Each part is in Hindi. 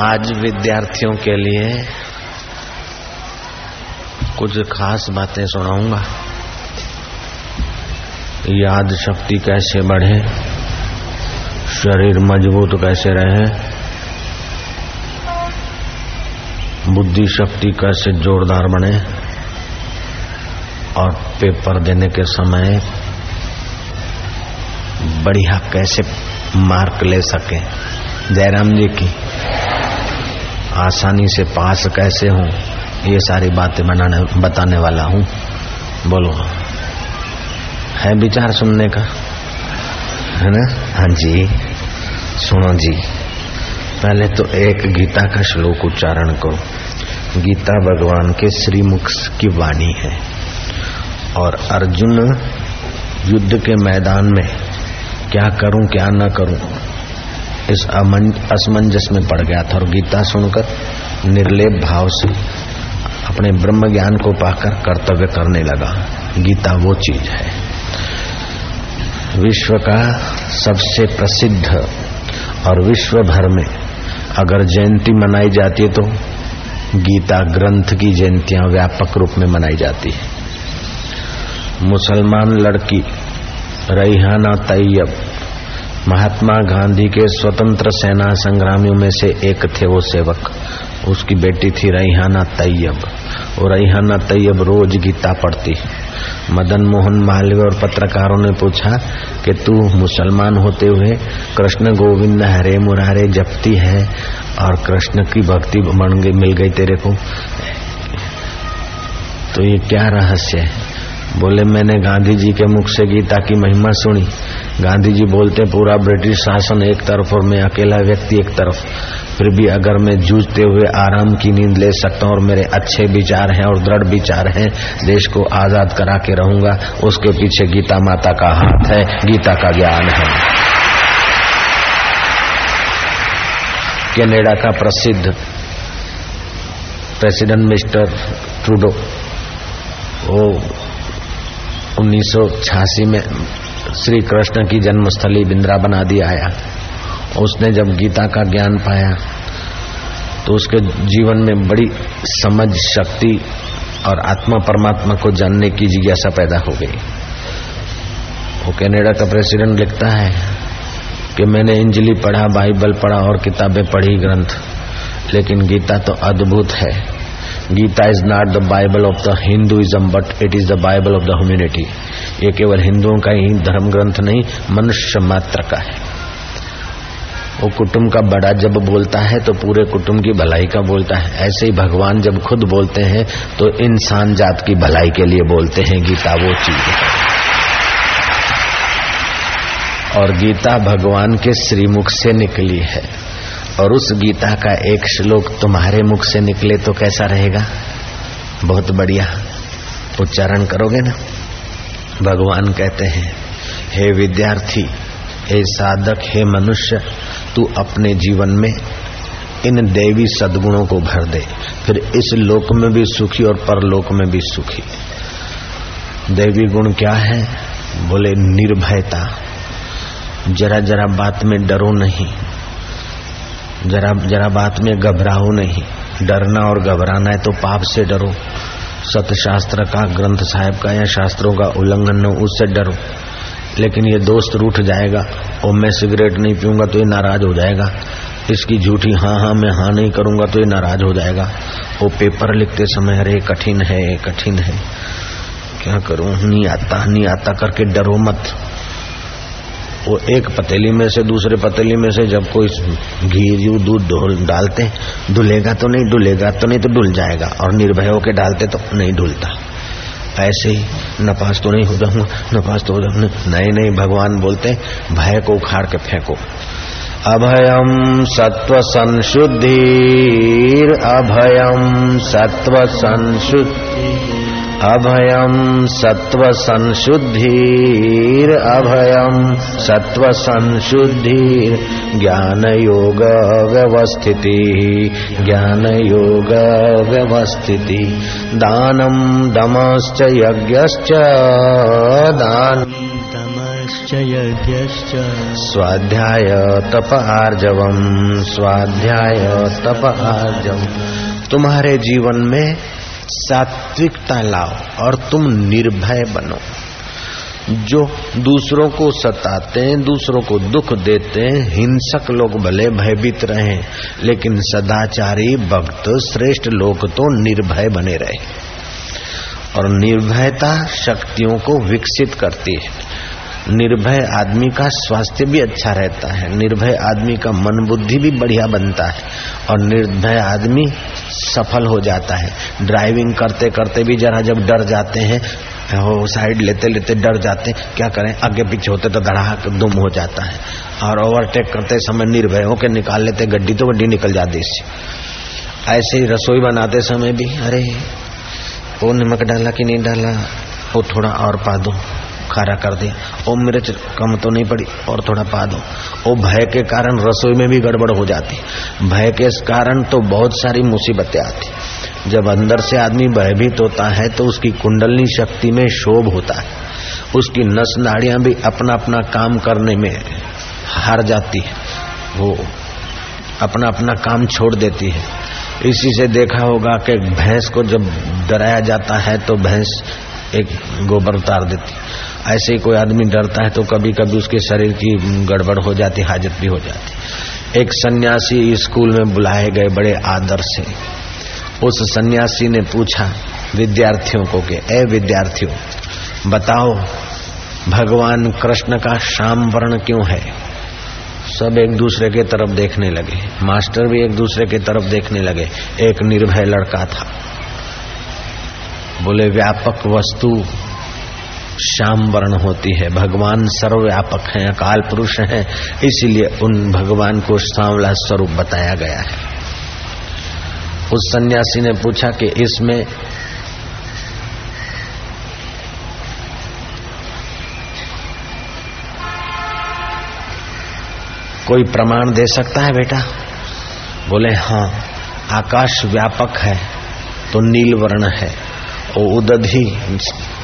आज विद्यार्थियों के लिए कुछ खास बातें सुनाऊँगा। याद शक्ति कैसे बढ़े, शरीर मज़बूत कैसे रहे, बुद्धि शक्ति कैसे जोरदार बने, और पेपर देने के समय बढ़िया कैसे मार्क ले सके। जयराम जी की। आसानी से पास कैसे हूँ? ये सारी बातें बनाने, बताने वाला हूँ। बोलो। है विचार सुनने का? है ना? हाँ जी। सुनो जी। पहले तो एक गीता का श्लोक उच्चारण करो। गीता भगवान के श्रीमुख की वाणी है। और अर्जुन युद्ध के मैदान में क्या करूँ, क्या न करूँ इस असमंजस में पड़ गया था और गीता सुनकर निर्लेप भाव से अपने ब्रह्म ज्ञान को पाकर कर्तव्य करने लगा। गीता वो चीज़ है। विश्व का सबसे प्रसिद्ध और विश्व भर में अगर जयंती मनाई जाती है तो गीता ग्रंथ की जयंतियाँ व्यापक रूप में मनाई जाती है। मुसलमान लड़की रईहाना तैयब महात्मा गांधी के स्वतंत्र सेना संग्रामियों में से एक थे वो सेवक। उसकी बेटी थी रईहाना तैयब। और रईहाना तैयब रोज गीता पढ़ती मदन मोहन मालवीय और पत्रकारों ने पूछा कि तू मुसलमान होते हुए कृष्ण गोविंद हरे मुरारे जपती है और कृष्ण की भक्ति बन गई, मिल गई तेरे को? तो ये क्या रहस्य है? बोले, मैंने गांधी जी के मुख से गीता की महिमा सुनी। गांधी जी बोलते, पूरा ब्रिटिश शासन एक तरफ़ और मैं अकेला व्यक्ति एक तरफ़। फिर भी अगर मैं जूझते हुए आराम की नींद ले सकता हूँ और मेरे अच्छे विचार हैं और दृढ़ विचार हैं, देश को आज़ाद करा के रहूँगा, उसके पीछे गीता माता का हाथ है, गीता का ज्ञान है। कनाडा का प्रसिद्ध प्रेसिडेंट मिस्टर ट्रूडो, वो 1986 में श्री कृष्ण की जन्मस्थली वृंदावन आदि आया। उसने जब गीता का ज्ञान पाया तो उसके जीवन में बड़ी समझ, शक्ति और आत्मा परमात्मा को जानने की जिज्ञासा पैदा हो गई। वो कनाडा का प्रेसिडेंट लिखता है कि मैंने इंजली पढ़ा, बाइबल पढ़ा और किताबें पढ़ी ग्रंथ, लेकिन गीता तो अद्भुत है। Gita is not the Bible of the Hinduism but it is the Bible of the humanity ये केवल हिंदुओं का ही धर्म ग्रंथ नहीं, मनुष्य मात्र का है। वो कुटुंब का बड़ा जब बोलता है तो पूरे कुटुंब की भलाई का बोलता है। ऐसे ही भगवान जब खुद बोलते हैं तो इंसान जात की भलाई के लिए बोलते हैं। गीता वो चीज़ है। और गीता भगवान के श्रीमुख से निकली है। और उस गीता का एक श्लोक तुम्हारे मुख से निकले तो कैसा रहेगा? बहुत बढ़िया। उच्चारण करोगे ना? भगवान कहते हैं, हे विद्यार्थी, हे साधक, हे मनुष्य, तू अपने जीवन में इन देवी सद्गुणों को भर दे। फिर इस लोक में भी सुखी और परलोक में भी सुखी। देवी गुण क्या है? बोले, निर्भयता। जरा जरा बात में डरो नहीं। जरा जरा बात में घबराओ नहीं। डरना और घबराना है तो पाप से डरो। सत शास्त्र का ग्रंथ साहिब का या शास्त्रों का उल्लंघन न उससे डरो। लेकिन ये दोस्त रूठ जाएगा, और मैं सिगरेट नहीं पीऊँगा तो ये नाराज़ हो जाएगा। इसकी झूठी हाँ हाँ मैं हाँ नहीं करूँगा तो ये नाराज़ हो जाएगा। वो पेपर लिखते समय, अरे कठिन है कठिन है। क्या करूँ? नहीं आता नहीं आता करके डरो मत। वो एक पतीली में से दूसरे पतीली में से जब कोई घी दूध डालते, धुलेगा तो नहीं डुलेगा तो नहीं तो डुल जाएगा, और निर्भय होके डालते तो नहीं डुलता ऐसे ही नपास तो नहीं हो जाऊँगा नपास तो हो जाऊँगा नहीं नहीं, भगवान बोलते, भय को उखाड़ के फेंको। अभयम सत्व संशुद्धि अभयम सत्व संशुद्धि अभयम सत्व संशुद्धिर अभयम सत्व संशुद्धिर ज्ञान योग व्यवस्थिति ज्ञान योग व्यवस्थिति दानम दमश्च यज्ञश्च दान यज्ञश्च यज्ञश्च स्वाध्याय तप आर्जवम स्वाध्याय तप आर्जव तुम्हारे जीवन में सात्विकता लाओ और तुम निर्भय बनो। जो दूसरों को सताते हैं, दूसरों को दुख देते हैं, हिंसक लोग भले भयभीत रहे, लेकिन सदाचारी भक्त श्रेष्ठ लोग तो निर्भय बने रहे। और निर्भयता शक्तियों को विकसित करती है। निर्भय आदमी का स्वास्थ्य भी अच्छा रहता है, निर्भय आदमी का मन बुद्धि भी बढ़िया बनता है और निर्भय आदमी सफल हो जाता है। ड्राइविंग करते करते भी जरा जब डर जाते हैं वो साइड लेते लेते डर जाते क्या करें? आगे पीछे होते तो धड़ाक दुम हो जाता है और ओवरटेक करते समय निर्भय होकर निकाल लेते, गड्डी तो गड्डी निकल जाती इससे। ऐसे ही रसोई बनाते समय भी, अरे वो नमक डाला कि नहीं डाला वो थोड़ा और पा दो। खारा कर दिया। ओ मिर्च कम तो नहीं पड़ी, और थोड़ा पा दो ओ, भय के कारण रसोई में भी गड़बड़ हो जाती। भय के कारण तो बहुत सारी मुसीबतें आती। जब अंदर से आदमी भयभीत होता है तो उसकी कुंडलनी शक्ति में शोभ होता है। उसकी नस नाड़ियाँ भी अपना अपना काम करने में हार जाती है। वो अपना अपना काम छोड़ देती है। इसी से देखा होगा कि भैंस को जब डराया जाता है तो भैंस एक गोबर उतार देती। ऐसे ही कोई आदमी डरता है तो कभी कभी उसके शरीर की गड़बड़ हो जाती, हाजत भी हो जाती। एक सन्यासी स्कूल में बुलाए गए बड़े आदर से। उस सन्यासी ने पूछा, विद्यार्थियों को कि ए, विद्यार्थियों, बताओ, भगवान कृष्ण का श्याम वर्ण क्यों है? सब एक दूसरे के तरफ़ देखने लगे। मास्टर भी एक दूसरे के तरफ़ देखने लगे। एक निर्भय लड़का था। बोले, व्यापक वस्तु श्याम वर्ण होती है। भगवान सर्वव्यापक है, अकाल पुरुष है, इसीलिए उन भगवान को सांवला स्वरूप बताया गया है। उस सन्यासी ने पूछा कि इसमें कोई प्रमाण दे सकता है बेटा? बोले हाँ आकाश व्यापक है तो नील वर्ण है और उदधि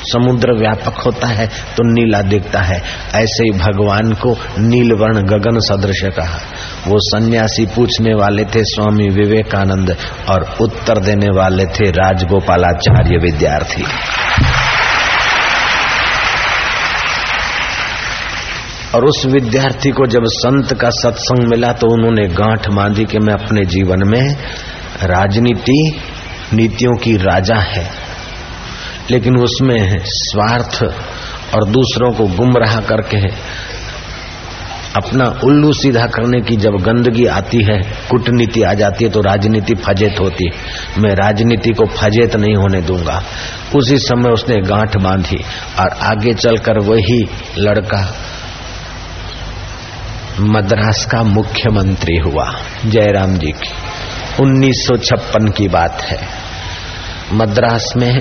समुद्र व्यापक होता है तो नीला दिखता है। ऐसे ही भगवान को नीलवर्ण गगन सदृश कहा। वो सन्यासी पूछने वाले थे स्वामी विवेकानंद और उत्तर देने वाले थे राजगोपालाचार्य विद्यार्थी। और उस विद्यार्थी को जब संत का सत्संग मिला तो उन्होंने गांठ बांधी कि मैं अपने जीवन में राजनीति, नीतियों की राजा है। लेकिन उसमें स्वार्थ और दूसरों को गुमराह करके अपना उल्लू सीधा करने की जब गंदगी आती है, कूटनीति आ जाती है तो राजनीति फजेत होती है। मैं राजनीति को फजेत नहीं होने दूँगा। उसी समय उसने गांठ बांधी और आगे चलकर वही लड़का मद्रास का मुख्यमंत्री हुआ। जयराम जी की। 1956 की बात है। मद्रास में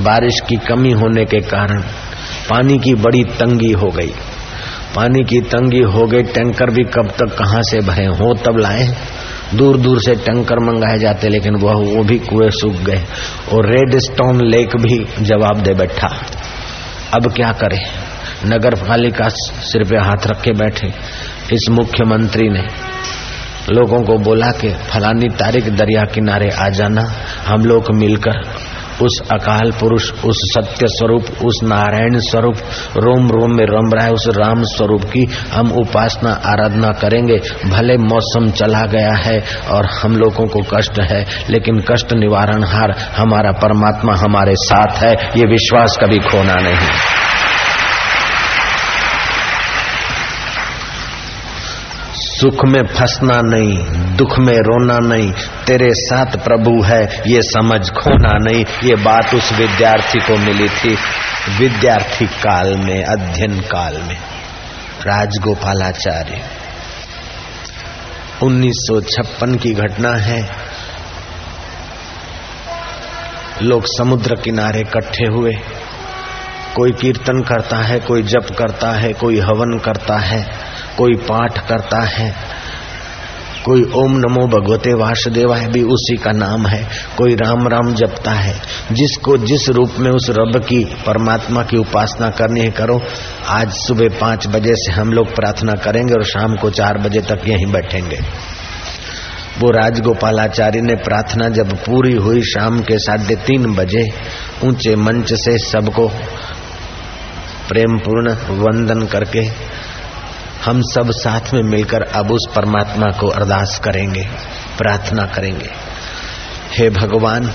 बारिश की कमी होने के कारण पानी की बड़ी तंगी हो गई। पानी की तंगी हो गई, टैंकर भी कब तक कहाँ से भरे हो, तब लाए। दूर दूर से टैंकर मंगाए जाते, लेकिन वह, वो भी कुएँ सूख गए और रेड स्टोन लेक भी जवाब दे बैठा। अब क्या करे? नगर पालिका सिर पे हाथ रख के बैठे। इस मुख्यमंत्री ने लोगों को बोला कि, फलानी तारीख दरिया किनारे आ जाना, हम लोग मिलकर उस अकाल पुरुष, उस सत्य स्वरूप, उस नारायण स्वरूप, रोम रोम में रम रहा है, उस राम स्वरूप की हम उपासना, आराधना करेंगे। भले मौसम चला गया है और हम लोगों को कष्ट है, लेकिन कष्ट निवारण हार हमारा परमात्मा हमारे साथ है, ये विश्वास कभी खोना नहीं। सुख में फंसना नहीं, दुख में रोना नहीं, तेरे साथ प्रभु है, ये समझ खोना नहीं। ये बात उस विद्यार्थी को मिली थी, विद्यार्थी काल में, अध्ययन काल में। राजगोपालाचार्य 1956 की घटना है। लोग समुद्र किनारे इकट्ठे हुए। कोई कीर्तन करता है, कोई जप करता है, कोई हवन करता है। कोई पाठ करता है, कोई ओम नमो भगवते वासुदेवाय भी उसी का नाम है। कोई राम राम जपता है, जिसको जिस रूप में उस रब की, परमात्मा की उपासना करनी है, करो। आज सुबह पाँच बजे से हम लोग प्रार्थना करेंगे और शाम को चार बजे तक यहीं बैठेंगे। वो राजगोपालाचार्य ने प्रार्थना जब पूरी हुई शाम के साढ़े तीन बजे, ऊँचे मंच से सबको प्रेम पूर्ण वंदन करके हम सब साथ में मिलकर अब उस परमात्मा को अरदास करेंगे, प्रार्थना करेंगे। हे भगवान,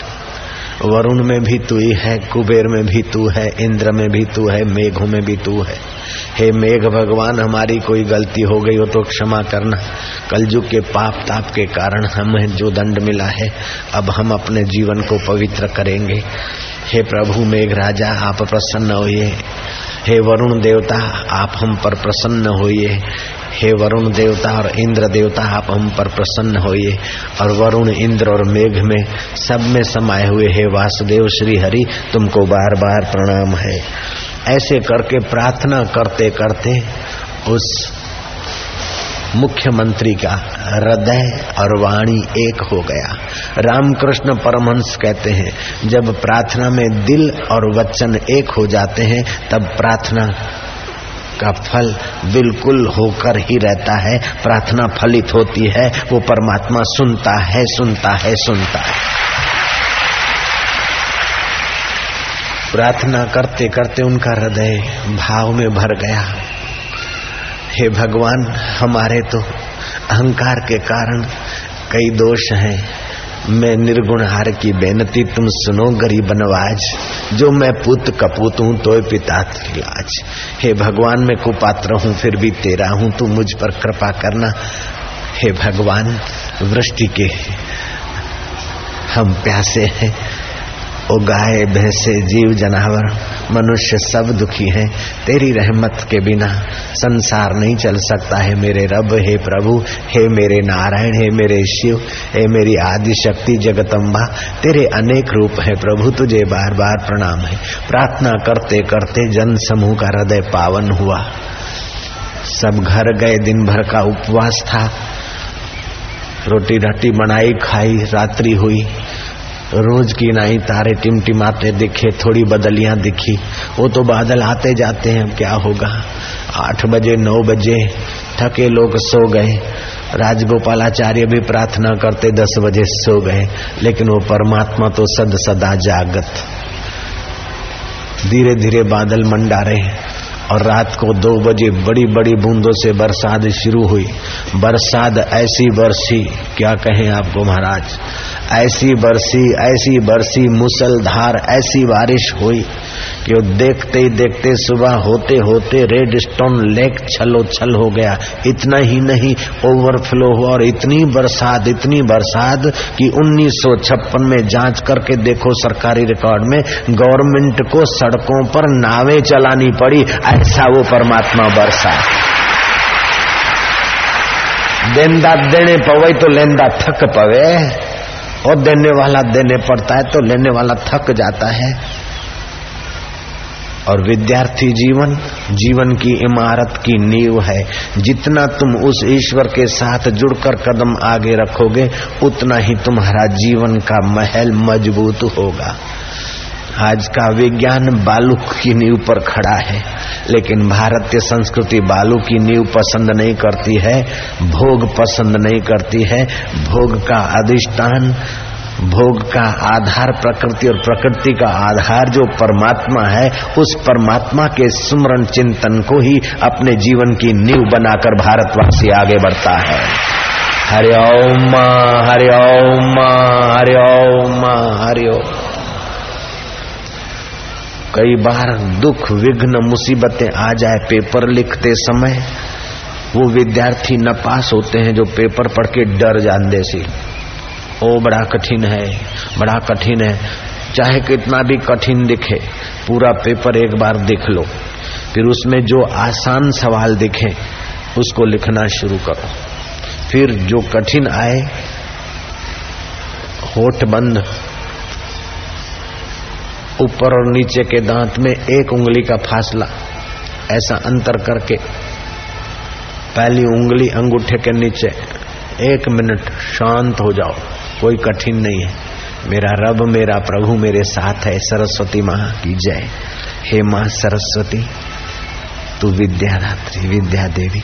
वरुण में भी तू ही है, कुबेर में भी तू है, इंद्र में भी तू है, मेघों में भी तू है। हे मेघ भगवान, हमारी कोई गलती हो गई हो तो क्षमा करना। कलयुग के पाप ताप के कारण हमें जो दंड मिला है, अब हम अपने जीवन को पवित्र करेंगे। हे प्रभु मेघ राजा आप प्रसन्न होइए। हे वरुण देवता, आप हम पर प्रसन्न होइए। हे वरुण देवता और इंद्र देवता, आप हम पर प्रसन्न होइए। और वरुण, इंद्र और मेघ में सब में समाये हुए हे वासुदेव श्री हरि तुमको बार बार प्रणाम है। ऐसे करके प्रार्थना करते करते उस मुख्यमंत्री का हृदय और वाणी एक हो गया। रामकृष्ण परमहंस कहते हैं, जब प्रार्थना में दिल और वचन एक हो जाते हैं, तब प्रार्थना का फल बिल्कुल होकर ही रहता है। प्रार्थना फलित होती है, वो परमात्मा सुनता है सुनता है सुनता है। प्रार्थना करते करते उनका हृदय भाव में भर गया। हे भगवान, हमारे तो अहंकार के कारण कई दोष हैं। मैं निर्गुण हार की बेनती तुम सुनो, गरीब नवाज़। जो मैं पुत कपूत हूँ तो पिता लाज। हे भगवान, मैं कुपात्र हूँ, फिर भी तेरा हूँ। तू मुझ पर कृपा करना। हे भगवान, वृष्टि के हम प्यासे हैं। ओ गाय भैंसे, जीव, जनावर। मनुष्य सब दुखी हैं। तेरी रहमत के बिना संसार नहीं चल सकता। है मेरे रब, हे प्रभु, हे मेरे नारायण, हे मेरे शिव, हे मेरी आदि शक्ति जगतम्बा, तेरे अनेक रूप है प्रभु, तुझे बार बार प्रणाम है। प्रार्थना करते करते जन समूह का हृदय पावन हुआ। सब घर गए, दिन भर का उपवास था। रोटी रटी बनाई, खाई, रात्रि हुई। रोज की नाई तारे टिमटिमाते दिखे, थोड़ी बदलियाँ दिखी। वो तो बादल आते जाते हैं क्या होगा? आठ बजे, नौ बजे, थके लोग सो गए। राजगोपालाचार्य भी प्रार्थना करते दस बजे सो गए, लेकिन वो परमात्मा तो सद सदा जागत। धीरे धीरे बादल मंडा मंडारे और रात को दो बजे बड़ी बड़ी बूंदों से बरसात शुरू हुई। बरसात ऐसी बरसी, क्या कहें आपको महाराज? ऐसी बरसी ऐसी बरसी, मुसलधार, ऐसी बारिश हुई। कि देखते ही देखते सुबह होते होते रेड स्टोन लेक छलो छल हो गया। इतना ही नहीं, ओवरफ्लो हुआ और इतनी बरसात इतनी बरसात कि 1956 में जाँच करके देखो सरकारी रिकॉर्ड में, गवर्नमेंट को सड़कों पर नावें चलानी पड़ी, ऐसा वो परमात्मा बरसा। देंदा देने पवे तो लेंदा थक पवे। और देने वाला देने पड़ता है तो लेने वाला थक जाता है। और विद्यार्थी जीवन जीवन की इमारत की नींव है। जितना तुम उस ईश्वर के साथ जुड़कर कदम आगे रखोगे, उतना ही तुम्हारा जीवन का महल मज़बूत होगा। आज का विज्ञान बालू की नींव पर खड़ा है, लेकिन भारतीय संस्कृति बालू की नींव पसंद नहीं करती है, भोग पसंद नहीं करती है। भोग का अधिष्ठान, भोग का आधार, प्रकृति और प्रकृति का आधार जो परमात्मा है, उस परमात्मा के सुमरण चिंतन को ही अपने जीवन की नींव बनाकर भारतवासी आगे बढ़ता है। हरिओम हरिओम हरिओम हरिओम कई बार दुख, विघ्न, मुसीबतें आ जाए, पेपर लिखते समय, वो विद्यार्थी न पास होते हैं जो पेपर पढ़ के डर जान सी। ओ, बड़ा कठिन है, बड़ा कठिन है। चाहे कितना भी कठिन दिखे, पूरा पेपर एक बार देख लो। फिर उसमें जो आसान सवाल दिखे, उसको लिखना शुरू करो। फिर जो कठिन आए, होठ बंद ऊपर और नीचे के दांत में एक उंगली का फासला। ऐसा अंतर करके पहली उंगली अंगूठे के नीचे। एक मिनट शांत हो जाओ, कोई कठिन नहीं है। मेरा रब, मेरा प्रभु, मेरे साथ है। सरस्वती माँ की जय। हे माँ सरस्वती, तू विद्यादात्री विद्या देवी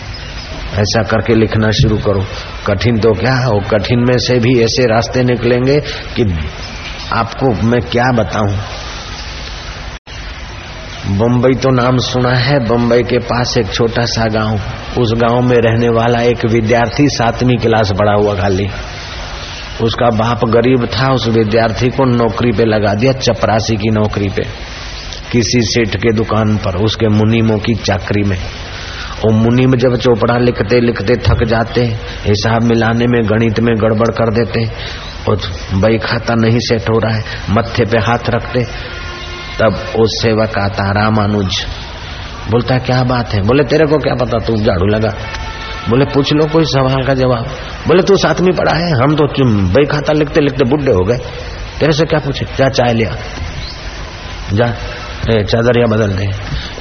ऐसा करके लिखना शुरू करो। कठिन तो क्या हो? कठिन में से भी ऐसे रास्ते निकलेंगे कि आपको मैं क्या बताऊँ? बम्बई तो नाम सुना है। बम्बई के पास एक छोटा सा गाँव। उस गाँव में रहने वाला एक विद्यार्थी सातवीं क्लास पढ़ा हुआ खाली। उसका बाप गरीब था। उस विद्यार्थी को नौकरी पे लगा दिया, चपरासी की नौकरी पे। किसी सेठ के दुकान पर, उसके मुनीमों की चाकरी में। वो मुनीम जब चोपड़ा लिखते लिखते थक जाते, हिसाब मिलाने में, गणित में गड़बड़ कर देते। और बई खाता नहीं सेट हो रहा है, मत्थे पे हाथ रखते। तब उस सेवक आता रामानुज बोलता, क्या बात है? बोले, तेरे को क्या पता, तू झाड़ू लगा। बोले, पूछ लो कोई सवाल का जवाब। बोले, तू साथ में पढ़ा है? हम तो बई खाता लिखते लिखते बुढ़े हो गए। तेरे से क्या पूछे? क्या चाय लिया जा। चादरिया बदल दे।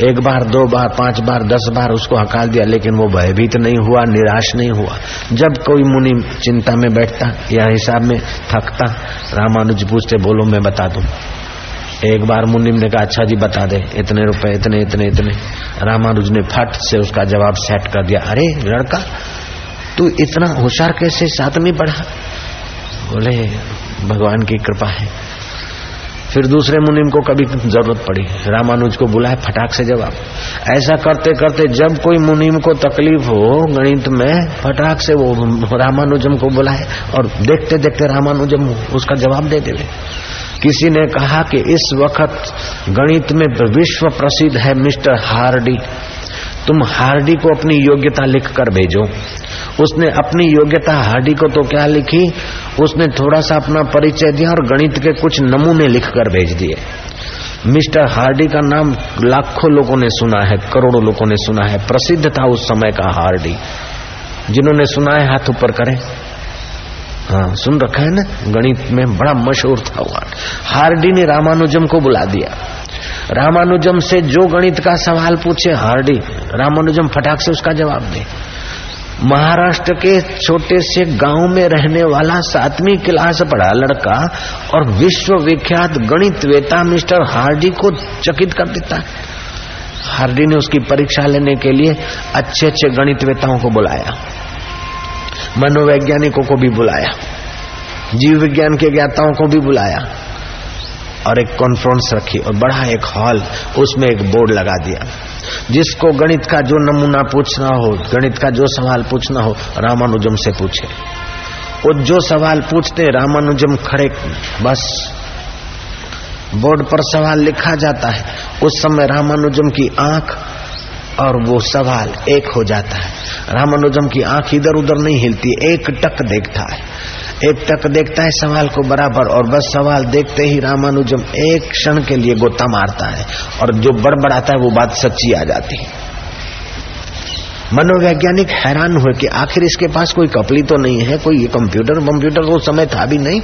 एक बार, दो बार, पाँच बार, दस बार उसको हकाल दिया, लेकिन वो भयभीत नहीं हुआ, निराश नहीं हुआ। जब कोई मुनि चिंता में बैठता या हिसाब में थकता, रामानुज पूछते, बोलो, मैं बता दूँ। एक बार मुनिम ने कहा अच्छा जी, बता दे, इतने रुपए, इतने इतने इतने। रामानुज ने फट से उसका जवाब सेट कर दिया, अरे, लड़का, तू इतना होशियार कैसे, साथ में पढ़ा? बोले, भगवान की कृपा है। फिर दूसरे मुनिम को कभी ज़रूरत पड़ी। रामानुज को बुलाए फटाक से जवाब, ऐसा करते करते जब कोई मुनिम को तकलीफ़ हो, गणित में, फटाक से वो रामानुजम को बुलाए और देखते देखते रामानुजम उसका जवाब दे दे किसी ने कहा कि इस वक्त गणित में विश्व प्रसिद्ध है मिस्टर हार्डी। तुम हार्डी को अपनी योग्यता लिख कर भेजो। उसने अपनी योग्यता हार्डी को तो क्या लिखी? उसने थोड़ा सा अपना परिचय दिया और गणित के कुछ नमूने लिखकर भेज दिए। मिस्टर हार्डी का नाम लाखों लोगों ने सुना है, करोड़ों लोगों ने सुना है। प्रसिद्ध था उस समय का हार्डी। जिन्होंने सुना है हाथ ऊपर करें। हाँ सुन रखा है ना? गणित में बड़ा मशहूर था हुआ हार्डी ने रामानुजम को बुला दिया। रामानुजम से जो गणित का सवाल पूछे, हार्डी, रामानुजम फटाक से उसका जवाब दे। महाराष्ट्र के छोटे से गाँव में रहने वाला सातवीं क्लास पढ़ा लड़का और विश्व विख्यात गणित वेता मिस्टर हार्डी को चकित कर देता है। हार्डी ने उसकी परीक्षा लेने के लिए अच्छे अच्छे गणित वेताओं को बुलाया। मनोवैज्ञानिकों को भी बुलाया। जीव विज्ञान के ज्ञाताओं को भी बुलाया और एक कॉन्फ्रेंस रखी और बड़ा एक हॉल उसमें एक बोर्ड लगा दिया। जिसको गणित का जो नमूना पूछना हो, गणित का जो सवाल पूछना हो, रामानुजम से पूछे। वो जो सवाल पूछते, रामानुजम खड़े बस। बोर्ड पर सवाल लिखा जाता है। उस समय रामानुजम की आँख और वो सवाल एक हो जाता है। रामानुजम की आँख इधर उधर नहीं हिलती, एक टक देखता है। एक टक देखता है सवाल को बराबर और बस सवाल देखते ही रामानुजम एक क्षण के लिए गोता मारता है और जो बड़बड़ाता है वो बात सच्ची आ जाती है। मनोवैज्ञानिक हैरान हुए कि आखिर इसके पास कोई कपड़ी तो नहीं है, कोई कंप्यूटर कंप्यूटर वो समय था भी नहीं।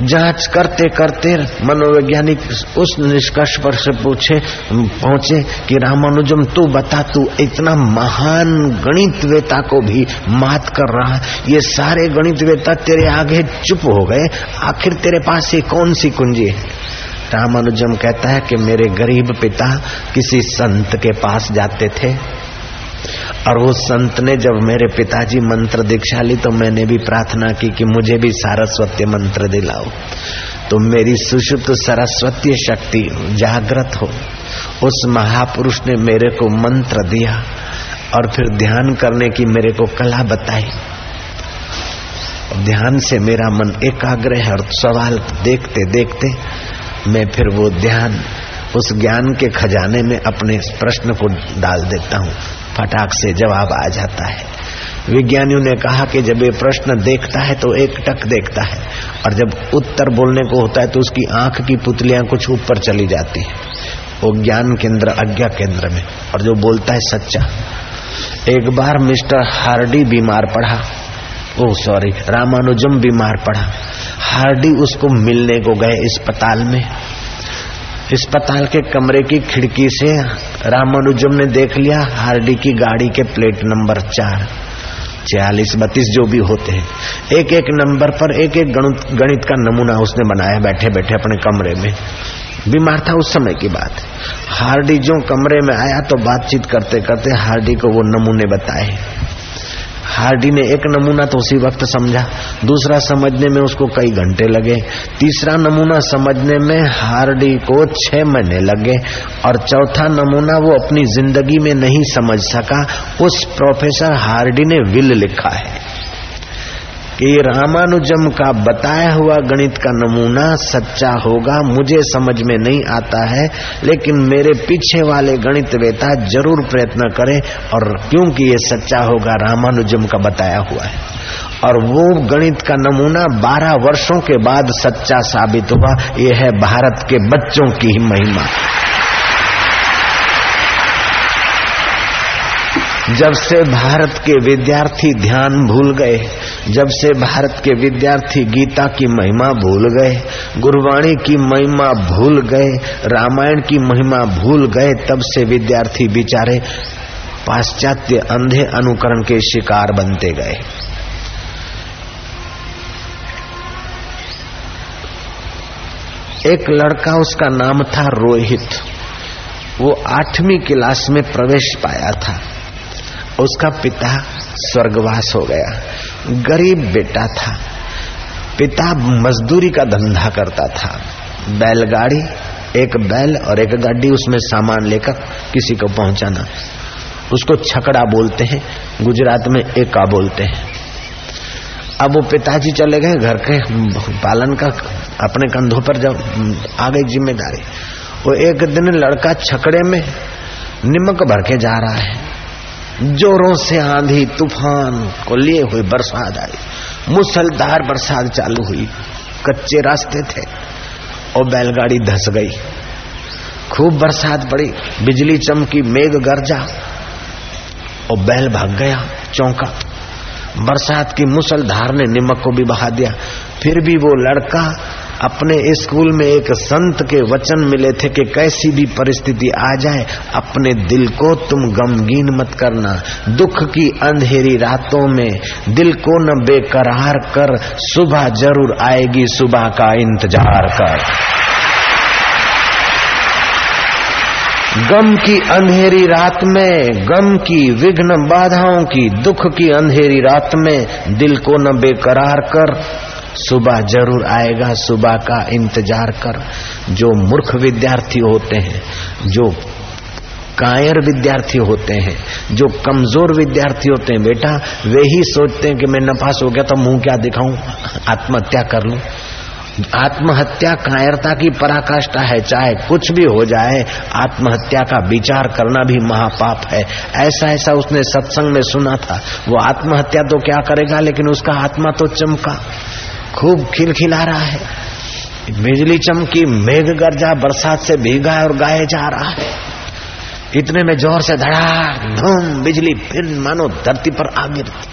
जाँच करते करते मनोवैज्ञानिक उस निष्कर्ष पर से पूछे, पहुँचे कि रामानुजम, तू बता, तू इतना महान गणित वेता को भी मात कर रहा ये सारे गणित वेता तेरे आगे चुप हो गए। आखिर तेरे पास ये कौन सी कुंजी है? रामानुजम कहता है कि मेरे गरीब पिता किसी संत के पास जाते थे। और उस संत ने जब मेरे पिताजी मंत्र दीक्षा ली तो मैंने भी प्रार्थना की कि मुझे भी सारस्वत्य मंत्र दिलाओ। तो मेरी सुषुप्त सरस्वती शक्ति जागृत हो। उस महापुरुष ने मेरे को मंत्र दिया और फिर ध्यान करने की मेरे को कला बताई। ध्यान से मेरा मन एकाग्र है और सवाल देखते देखते मैं फिर वो ध्यान, उस ज्ञान के खजाने में अपने प्रश्न को डाल देता हूँ। फटाक से जवाब आ जाता है। विज्ञानियों ने कहा कि जब ये प्रश्न देखता है तो एक टक देखता है और जब उत्तर बोलने को होता है तो उसकी आँख की पुतलियाँ कुछ ऊपर चली जाती है। वो ज्ञान केंद्र अज्ञा केंद्र में। और जो बोलता है सच्चा। एक बार मिस्टर हार्डी बीमार पड़ा। ओ सॉरी, रामानुजम बीमार पड़ा। हार्डी उसको मिलने को गए अस्पताल में। अस्पताल के कमरे की खिड़की से रामानुजम ने देख लिया, हार्डी की गाड़ी के प्लेट नंबर चार, छियालीस, बत्तीस जो भी होते हैं। एक एक नंबर पर एक एक गणित का नमूना उसने बनाया बैठे बैठे अपने कमरे में। बीमार था उस समय की बात। हार्डी जो कमरे में आया तो बातचीत करते करते हार्डी को वो नमूने बताए। हार्डी ने एक नमूना तो उसी वक्त समझा। दूसरा समझने में उसको कई घंटे लगे। तीसरा नमूना समझने में हार्डी को छह महीने लगे और चौथा नमूना वो अपनी ज़िंदगी में नहीं समझ सका। उस प्रोफेसर हार्डी ने विल लिखा है। कि रामानुजम का बताया हुआ गणित का नमूना सच्चा होगा, मुझे समझ में नहीं आता है, लेकिन मेरे पीछे वाले गणित वेता ज़रूर प्रयत्न करें, और क्योंकि ये सच्चा होगा, रामानुजम का बताया हुआ है। और वो गणित का नमूना 12 वर्षों के बाद सच्चा साबित हुआ, ये है भारत के बच्चों की ही महिमा। जब से भारत के विद्यार्थी ध्यान भूल गए जब से भारत के विद्यार्थी गीता की महिमा भूल गए, गुरुवाणी की महिमा भूल गए, रामायण की महिमा भूल गए, तब से विद्यार्थी बिचारे पाश्चात्य अंधे अनुकरण के शिकार बनते गए। एक लड़का उसका नाम था रोहित। वो आठवीं क्लास में प्रवेश पाया था। उसका पिता स्वर्गवास हो गया। गरीब बेटा था। पिता मजदूरी का धंधा करता था। बैलगाड़ी, एक बैल और एक गाड़ी उसमें सामान लेकर किसी को पहुंचाना। उसको छकड़ा बोलते हैं, गुजरात में एका बोलते हैं। अब वो पिताजी चले गए, घर के पालन का अपने कंधों पर जब आ गई ज़िम्मेदारी। वो एक दिन लड़का छकड़े में निमक भर के जा रहा है। जोरों से आंधी तूफ़ान को लिए हुए बरसात आई। मुसलधार बरसात चालू हुई। कच्चे रास्ते थे और बैलगाड़ी धस गई। खूब बरसात पड़ी। बिजली चमकी, मेघ गरजा और बैल भाग गया चौंका। बरसात की मुसलधार ने निमक को भी बहा दिया। फिर भी वो लड़का अपने स्कूल में एक संत के वचन मिले थे कि कैसी भी परिस्थिति आ जाए, अपने दिल को तुम गमगीन मत करना। दुख की अंधेरी रातों में दिल को न बेकरार कर, सुबह ज़रूर आएगी, सुबह का इंतज़ार कर। गम की अंधेरी रात में, गम की विघ्न बाधाओं की, दुख की अंधेरी रात में दिल को न बेकरार कर सुबह ज़रूर आएगा, सुबह का इंतज़ार कर। जो मूर्ख विद्यार्थी होते हैं, जो कायर विद्यार्थी होते हैं, जो कमज़ोर विद्यार्थी होते हैं, बेटा, वे ही सोचते हैं कि मैं नपास हो गया तो मुँह क्या दिखाऊँ? आत्महत्या कर लूँ। आत्महत्या कायरता की पराकाष्ठा है, चाहे कुछ भी हो जाए, आत्महत्या का विचार करना भी महापाप है। ऐसा ऐसा उसने सत्संग में सुना था। वो आत्महत्या तो क्या करेगा, लेकिन उसका आत्मा तो चमका। खूब खिलखिला रहा है। बिजली चमकी, मेघ गर्जा बरसात से भीगा और गाये जा रहा है। इतने में ज़ोर से धड़ा धूम, बिजली फिर मानो धरती पर आ गिरती।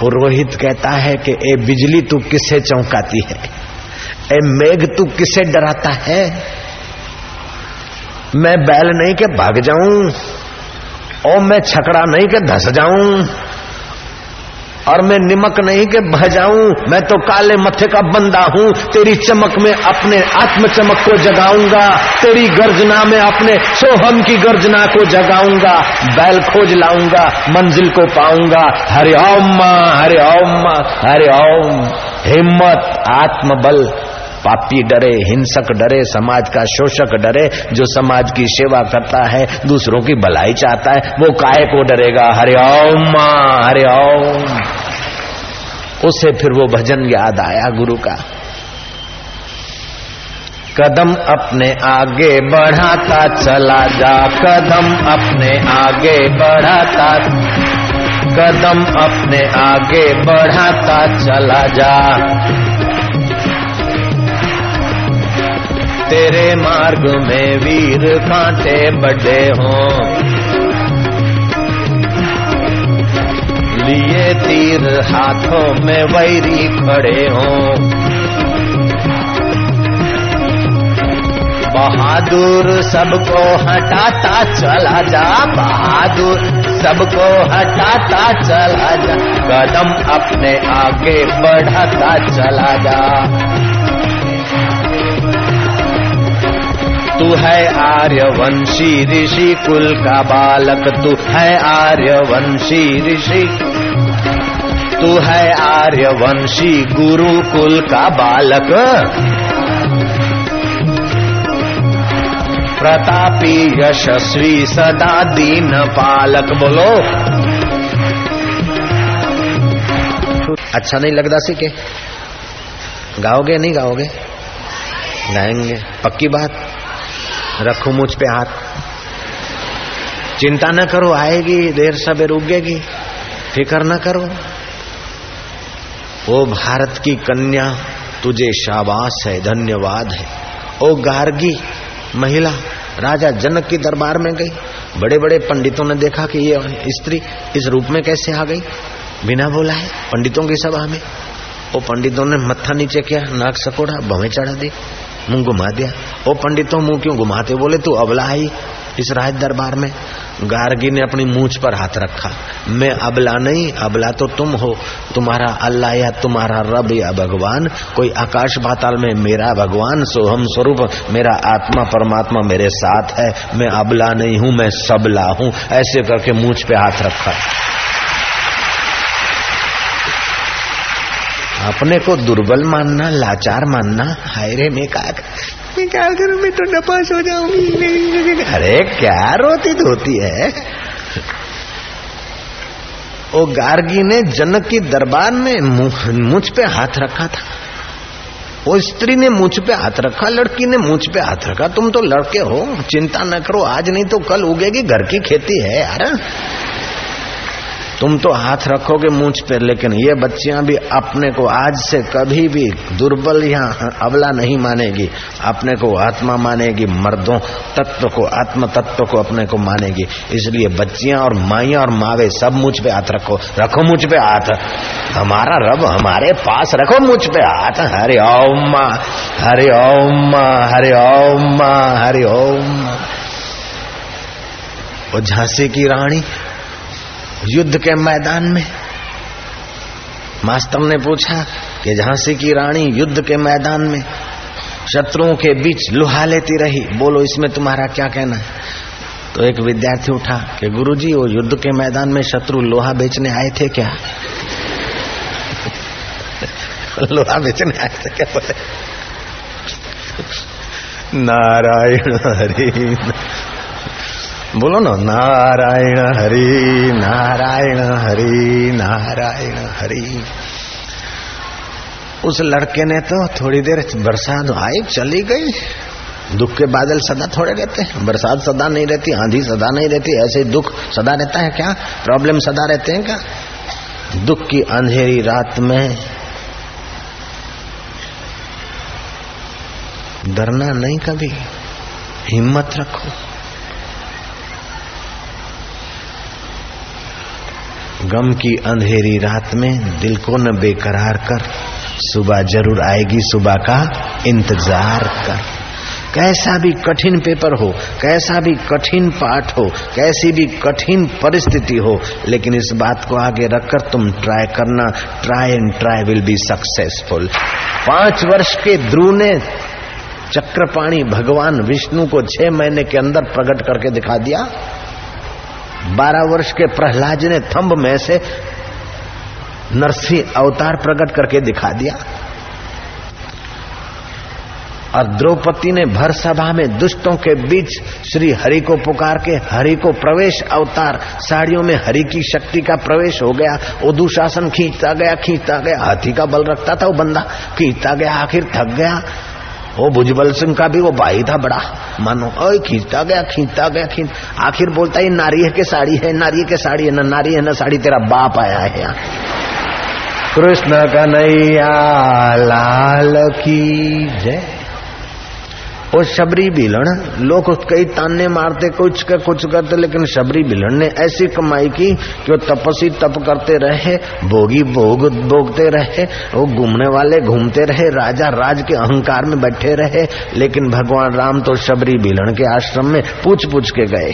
पुरोहित कहता है कि, ए बिजली, तू किसे चौंकाती है? ए मेघ, तू किसे डराता है? मैं बैल नहीं के भाग जाऊँ, और मैं छकड़ा नहीं के धस जाऊँ। और मैं निमक नहीं के बह जाऊँ मैं तो काले मथे का बंदा हूँ। तेरी चमक में अपने आत्म चमक को जगाऊँगा। तेरी गर्जना में अपने सोहम की गर्जना को जगाऊँगा। बैल खोज लाऊँगा, मंजिल को पाऊँगा। हरे ओम माँ, हरे ओम माँ, हरे ओम। हिम्मत, आत्मबल। पापी डरे, हिंसक डरे, समाज का शोषक डरे, जो समाज की सेवा करता है, दूसरों की भलाई चाहता है, वो काय को डरेगा? हरे ओम हरे ओम। उसे फिर वो भजन याद आया गुरु का। कदम अपने आगे बढ़ाता चला जा। कदम अपने आगे बढ़ाता कदम अपने आगे बढ़ाता चला जा। तेरे मार्ग में वीर कांटे बड़े हों। लिए तीर हाथों में वैरी खड़े हों। बहादुर सबको हटाता चला जा, बहादुर सबको हटाता चला जा। कदम अपने आगे बढ़ाता चला जा। तू है आर्यवंशी ऋषि, कुल का बालक तू है आर्यवंशी ऋषि। तू है आर्यवंशी गुरुकुल का बालक। प्रतापी यशस्वी सदा दीन पालक, बोलो। अच्छा नहीं लगता सी के गाओगे, नहीं गाओगे? गाएँगे। पक्की बात? रखो मुझ पे हाथ। चिंता न करो, आएगी, देर सवेर उगेगी। फ़िक्र न करो। वो भारत की कन्या, तुझे शाबाश है, धन्यवाद है। ओ गार्गी, महिला, राजा जनक की दरबार में गई। बड़े बड़े पंडितों ने देखा कि ये स्त्री इस रूप में कैसे आ गई। बिना बोला है, पंडितों की सभा में। वो पंडितों ने मत्था नीचे किया नाक सकोड़ा भवे चढ़ा दी मुँह घुमा दिया। वो पंडितों, मुँह क्यों घुमाते? बोले, तू अबला आई इस राज दरबार में। गार्गी ने अपनी मूछ पर हाथ रखा। मैं अबला नहीं, अबला तो तुम हो। तुम्हारा अल्लाह या तुम्हारा रब या भगवान। कोई आकाश पाताल में मेरा भगवान, सोहम स्वरूप मेरा आत्मा परमात्मा मेरे साथ है। मैं अबला नहीं हूँ, मैं सबला हूँ। ऐसे करके मूछ पे हाथ रखा। अपने को दुर्बल मानना, लाचार मानना हाय रे मैं क्या मैं क्या करूँ? मैं तो नपास हो जाऊँगी। अरे, क्या रोती धोती है? वो गार्गी ने जनक की दरबार में मुझ पे हाथ रखा था। वो स्त्री ने मुझ पे हाथ रखा, लड़की ने मुझ पे हाथ रखा। तुम तो लड़के हो, चिंता न करो, आज नहीं तो कल उगेगी, घर की खेती है, यार। तुम तो हाथ रखोगे मूछ पर लेकिन ये बच्चियाँ भी अपने को आज से कभी भी दुर्बल या अबला नहीं मानेगी। अपने को आत्मा मानेगी, मर्दों तत्व को, आत्म तत्व को अपने को मानेगी। इसलिए बच्चियाँ और माइया और मावे सब मुझ पे हाथ रखो। रखो मुझ पे हाथ। हमारा रब हमारे पास रखो मुझ पे हाथ। हरे ओम हरे ओम हरे ओम हरे ओम झांसी की रानी युद्ध के मैदान में। मास्टर ने पूछा कि झांसी की रानी युद्ध के मैदान में शत्रुओं के बीच लुहा लेती रही। बोलो, इसमें तुम्हारा क्या कहना है? तो एक विद्यार्थी उठा कि गुरुजी, वो युद्ध के मैदान में शत्रु लोहा बेचने आए थे क्या? लोहा बेचने आए थे क्या बोले नारायण हरि। बोलो ना, नारायण हरि नारायण हरि नारायण हरि। उस लड़के ने तो थोड़ी देर बरसात आई, चली गई। दुख के बादल सदा थोड़े रहते हैं। बरसात सदा नहीं रहती, आंधी सदा नहीं रहती, ऐसे दुख सदा रहता है क्या? प्रॉब्लम सदा रहते हैं क्या? दुख की अंधेरी रात में डरना नहीं कभी। हिम्मत रखो। गम की अंधेरी रात में दिल को न बेकरार कर। सुबह ज़रूर आएगी, सुबह का इंतज़ार कर। कैसा भी कठिन पेपर हो, कैसा भी कठिन पाठ हो, कैसी भी कठिन परिस्थिति हो, लेकिन इस बात को आगे रखकर तुम ट्राई करना, try and try will be successful. पाँच वर्ष के ध्रुव ने चक्रपाणी भगवान विष्णु को छह महीने के अंदर प्रकट करके दिखा दिया। बारह वर्ष के प्रहलाद ने थंब में से नरसिंह अवतार प्रकट करके दिखा दिया। और द्रौपदी ने भर सभा में दुष्टों के बीच श्री हरि को पुकार के हरि को प्रवेश अवतार, साड़ियों में हरि की शक्ति का प्रवेश हो गया वो दुशासन खींचता गया खींचता गया, हाथी का बल रखता था वो बंदा, खींचता गया, आखिर थक गया। वो भुजबल सिंह का भी वो भाई था बड़ा। मानो, ओए, खींचता गया खींचता गया, खींच। आखिर बोलता है नारी है के साड़ी है, नारी के साड़ी है, ना नारी है, ना साड़ी, तेरा बाप आया है यहाँ। कृष्ण कन्हैया लाल की जय। वो शबरी बिलण। लोग कई ताने मारते, कुछ कर, कुछ करते, लेकिन शबरी बिलण ने ऐसी कमाई की कि वो तपसी तप करते रहे, भोगी भोग भोगते रहे, वो घूमने वाले घूमते रहे, राजा राज के अहंकार में बैठे रहे, लेकिन भगवान राम तो शबरी बिलण के आश्रम में पूछ पूछ के गए।